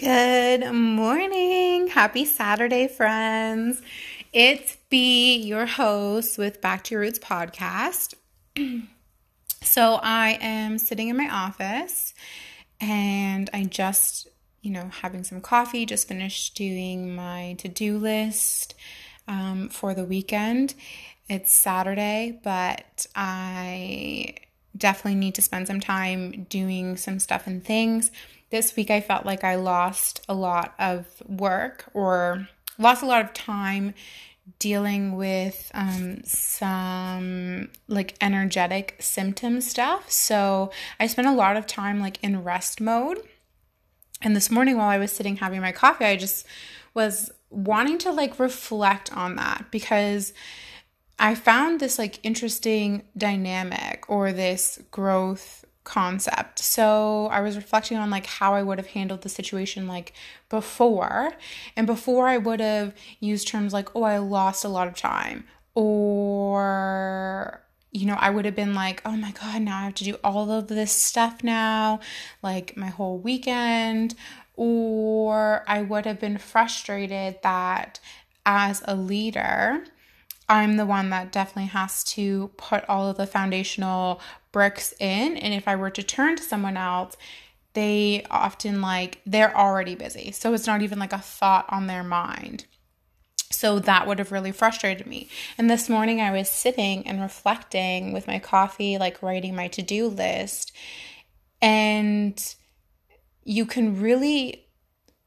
Good morning. Happy Saturday, friends. It's B, your host with Back to Your Roots podcast. so, I am sitting in my office and I just, you know, having some coffee, just finished doing my to do list um, for the weekend. It's Saturday, but I definitely need to spend some time doing some stuff and things this week I felt like I lost a lot of work or lost a lot of time dealing with um, some like energetic symptom stuff. So I spent a lot of time like in rest mode. And this morning while I was sitting having my coffee, I just was wanting to like reflect on that because I found this like interesting dynamic or this growth concept. So I was reflecting on like how I would have handled the situation like before. And before I would have used terms like, oh, I lost a lot of time. Or, you know, I would have been like, oh my God, now I have to do all of this stuff now, like my whole weekend. Or I would have been frustrated that as a leader, I'm the one that definitely has to put all of the foundational bricks in. And if I were to turn to someone else, they often like they're already busy. So it's not even like a thought on their mind. So that would have really frustrated me. And this morning I was sitting and reflecting with my coffee, like writing my to do list. And you can really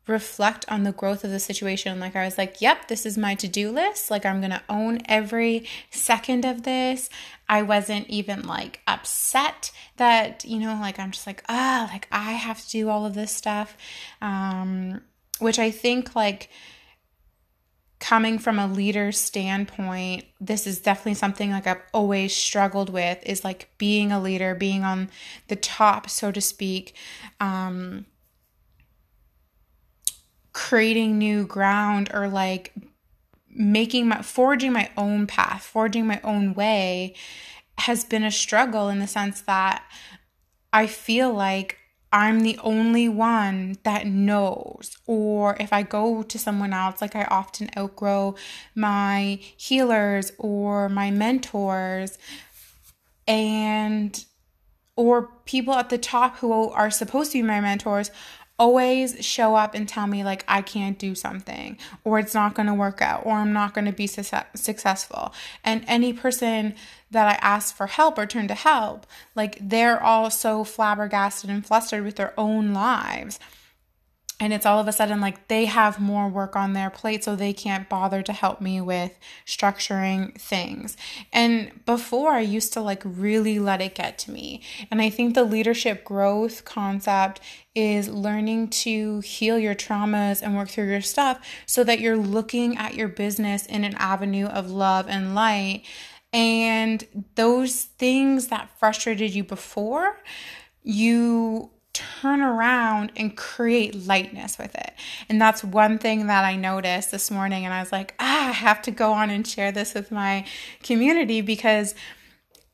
reflect on the growth of the situation. Like I was like, yep, this is my to-do list. Like I'm going to own every second of this. I wasn't even like upset that, you know, like I'm just like, ah, oh, like I have to do all of this stuff. Um which I think like coming from a leader standpoint, this is definitely something like I've always struggled with is like being a leader, being on the top, so to speak. Um creating new ground or like making my forging my own path, forging my own way has been a struggle in the sense that I feel like I'm the only one that knows. Or if I go to someone else, like I often outgrow my healers or my mentors and or people at the top who are supposed to be my mentors always show up and tell me like I can't do something or it's not going to work out or I'm not going to be su- successful. And any person that I ask for help or turn to help, like they're all so flabbergasted and flustered with their own lives and it's all of a sudden like they have more work on their plate so they can't bother to help me with structuring things. And before i used to like really let it get to me. And i think the leadership growth concept is learning to heal your traumas and work through your stuff so that you're looking at your business in an avenue of love and light. And those things that frustrated you before you turn around and create lightness with it. And that's one thing that I noticed this morning. And I was like, ah, I have to go on and share this with my community because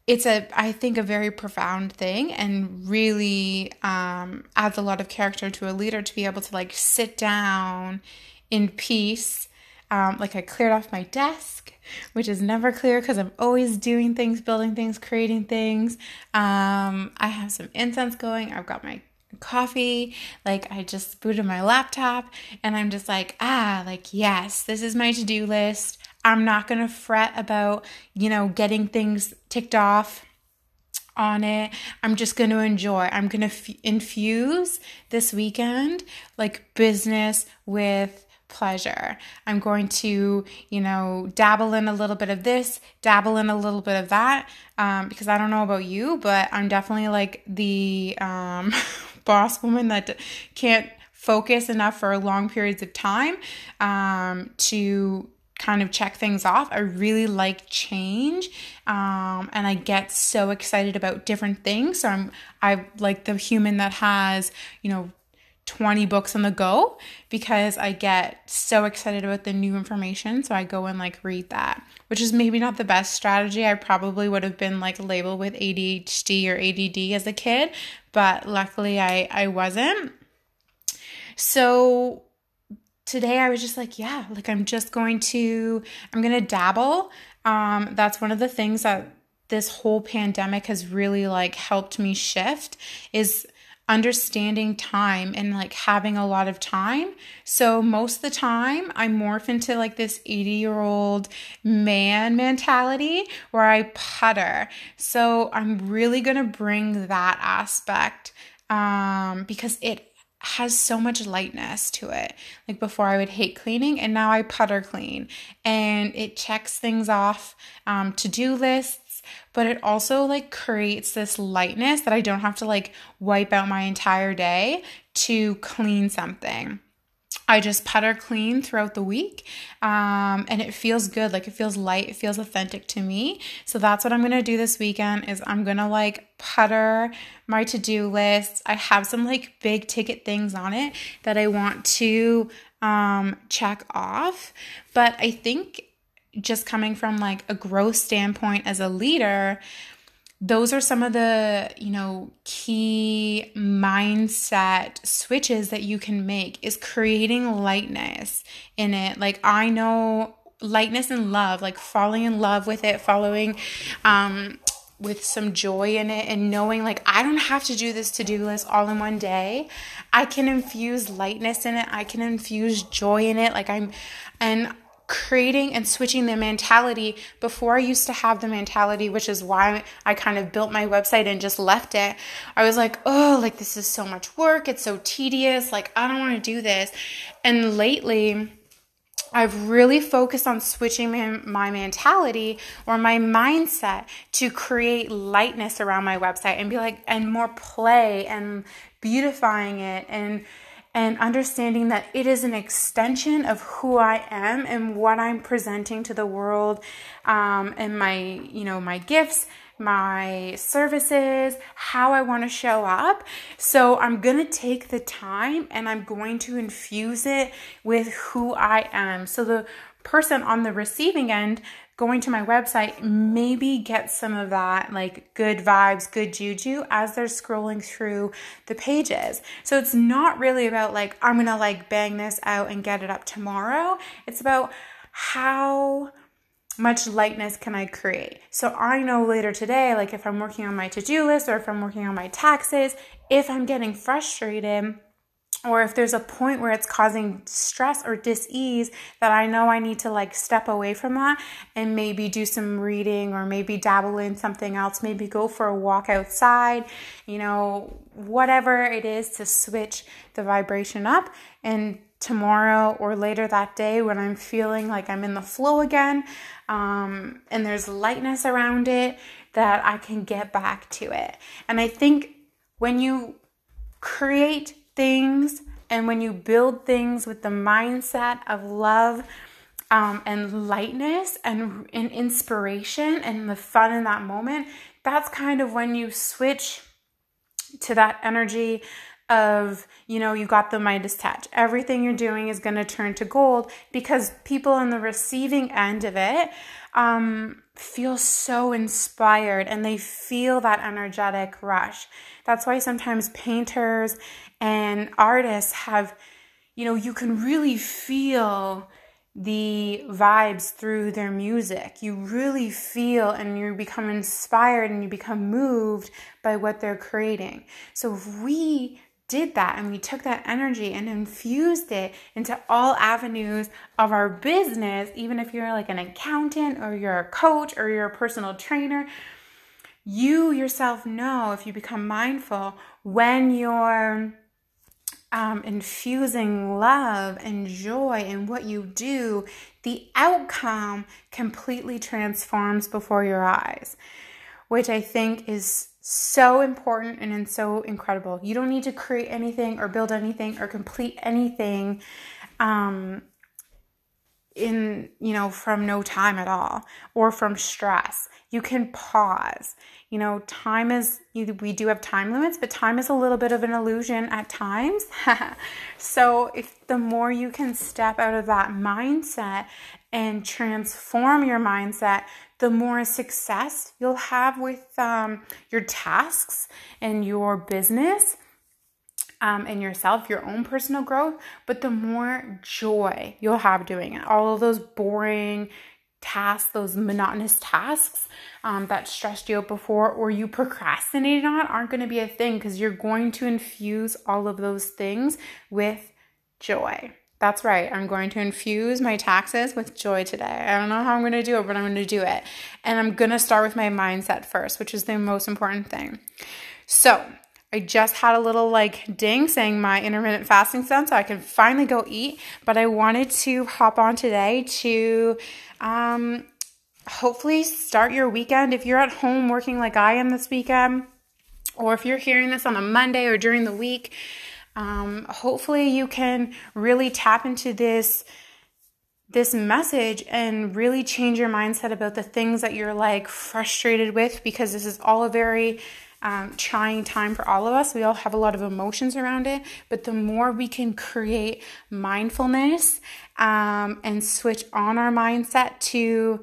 it's a i think a very profound thing and really um, adds a lot of character to a leader to be able to like sit down in peace um, like i cleared off my desk which is never clear because i'm always doing things building things creating things um, i have some incense going i've got my coffee. Like I just booted my laptop and I'm just like, ah, like, yes, this is my to do list. I'm not going to fret about, you know, getting things ticked off on it. I'm just going to enjoy. I'm going to f- infuse this weekend like business with pleasure. I'm going to, you know, dabble in a little bit of this, dabble in a little bit of that, um, because I don't know about you, but I'm definitely like the um, boss woman that can't focus enough for long periods of time um, to kind of check things off. I really like change, um, and I get so excited about different things. So I'm I like the human that has you know 20 books on the go because I get so excited about the new information. So I go and like read that, which is maybe not the best strategy. I probably would have been like labeled with ADHD or ADD as a kid, but luckily I, I wasn't. so today I was just like, yeah, like I'm just going to, I'm going to dabble. Um, that's one of the things that this whole pandemic has really like helped me shift is understanding time and like having a lot of time. So most of the time I morph into like this 80 year old man mentality where I putter. So I'm really going to bring that aspect um, because it has so much lightness to it. Like before, I would hate cleaning, and now I putter clean, and it checks things off um, to do lists but it also like creates this lightness that I don't have to like wipe out my entire day to clean something. I just putter clean throughout the week. Um, and it feels good. Like it feels light. It feels authentic to me. So that's what I'm to do this weekend is I'm to like putter my to-do list. I have some like big ticket things on it that I want to um, check off. But I think just coming from like a growth standpoint as a leader, those are some of the you know key mindset switches that you can make is creating lightness in it like i know lightness and love like falling in love with it following um with some joy in it and knowing like I don't have to do this to-do list all in one day. I can infuse lightness in it. I can infuse joy in it. Like I'm and creating and switching the mentality before I used to have the mentality, which is why I kind of built my website and just left it. I was like, oh, like this is so much work. It's so tedious. Like, I don't want to do this. And lately, I've really focused on switching my, mentality or my mindset to create lightness around my website and be like, and more play and beautifying it and and understanding that it is an extension of who I am and what I'm presenting to the world um, and my, you know, my gifts, my services, how I want to show up. So I'm going to take the time and I'm going to infuse it with who I am. So the person on the receiving end going to my website maybe get some of that like good vibes, good juju as they're scrolling through the pages. So it's not really about like, I'm gonna like bang this out and get it up tomorrow. It's about how much lightness can I create? So I know later today, like if I'm working on my to do list or if I'm working on my taxes, if I'm getting frustrated, or if there's a point where it's causing stress or dis-ease that I know I need to like step away from that and maybe do some reading or maybe dabble in something else, maybe go for a walk outside, you know, whatever it is to switch the vibration up and tomorrow or later that day when I'm feeling like I'm in the flow again um, and there's lightness around it that I can get back to it. And I think when you create things and when you build things with the mindset of love um, and lightness and, and inspiration and the fun in that moment, that's kind of when you switch to that energy of you know you got the Midas touch everything you're doing is going to turn to gold because people on the receiving end of it um, feel so inspired and they feel that energetic rush that's why sometimes painters and artists have, you know, you can really feel the vibes through their music. You really feel and you become inspired and you become moved by what they're creating. So if we did that and we took that energy and infused it into all avenues of our business, even if you're like an accountant or you're a coach or you're a personal trainer, you yourself know if you become mindful when you're um, infusing love and joy in what you do, the outcome completely transforms before your eyes, which I think is so important and so incredible. You don't need to create anything or build anything or complete anything um, in, you know, from no time at all or from stress. You can pause you know, time is, we do have time limits, but time is a little bit of an illusion at times. so, if the more you can step out of that mindset and transform your mindset, the more success you'll have with um, your tasks and your business. um, in yourself, your own personal growth, but the more joy you'll have doing it. All of those boring tasks, those monotonous tasks um, that stressed you out before or you procrastinated on aren't going to be a thing because you're going to infuse all of those things with joy. That's right. I'm going to infuse my taxes with joy today. I don't know how I'm going to do it, but I'm going to do it. And I'm going to start with my mindset first, which is the most important thing. So, I just had a little like ding saying my intermittent fasting done, so I can finally go eat. But I wanted to hop on today to um, hopefully start your weekend. If you're at home working like I am this weekend, or if you're hearing this on a Monday or during the week, um, hopefully you can really tap into this this message and really change your mindset about the things that you're like frustrated with because this is all a very um, trying time for all of us. We all have a lot of emotions around it, but the more we can create mindfulness um, and switch on our mindset to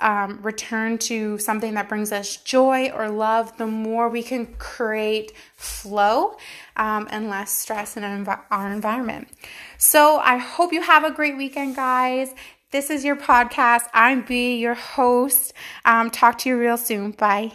um, return to something that brings us joy or love, the more we can create flow um, and less stress in our environment. So I hope you have a great weekend, guys. This is your podcast. I'm B, your host. Um, talk to you real soon. Bye.